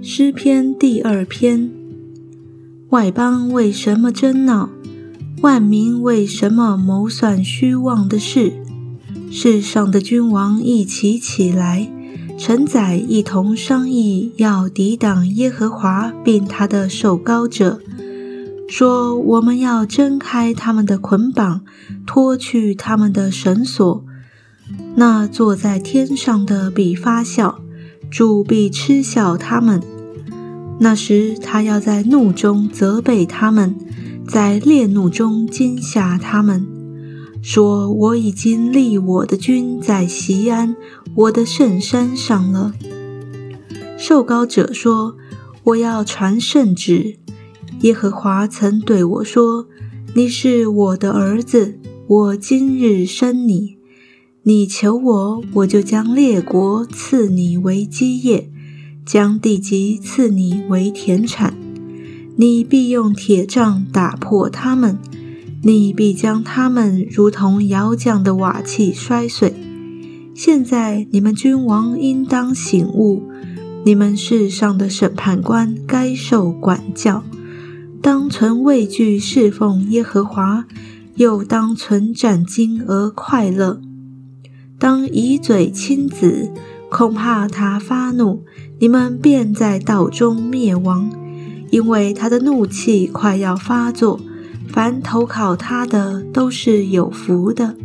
诗篇第二篇：外邦为什么争闹？万民为什么谋算虚妄的事？世上的君王一起起来，臣宰一同商议，要抵挡耶和华，并他的受高者，说：我们要挣开他们的捆绑，脱去他们的绳索。那坐在天上的必发笑。主必嗤笑他们，那时他要在怒中责备他们，在烈怒中惊吓他们，说：“我已经立我的君在西安，我的圣山上了。”受膏者说：“我要传圣旨。耶和华曾对我说：‘你是我的儿子，我今日生你。’”你求我，我就将列国赐你为基业，将地级赐你为田产。你必用铁杖打破他们，你必将他们如同窑匠的瓦器摔碎。现在你们君王应当醒悟，你们世上的审判官该受管教，当存畏惧侍奉耶和华，又当存斩惊而快乐。当以嘴亲子，恐怕他发怒，你们便在道中灭亡，因为他的怒气快要发作。凡投靠他的，都是有福的。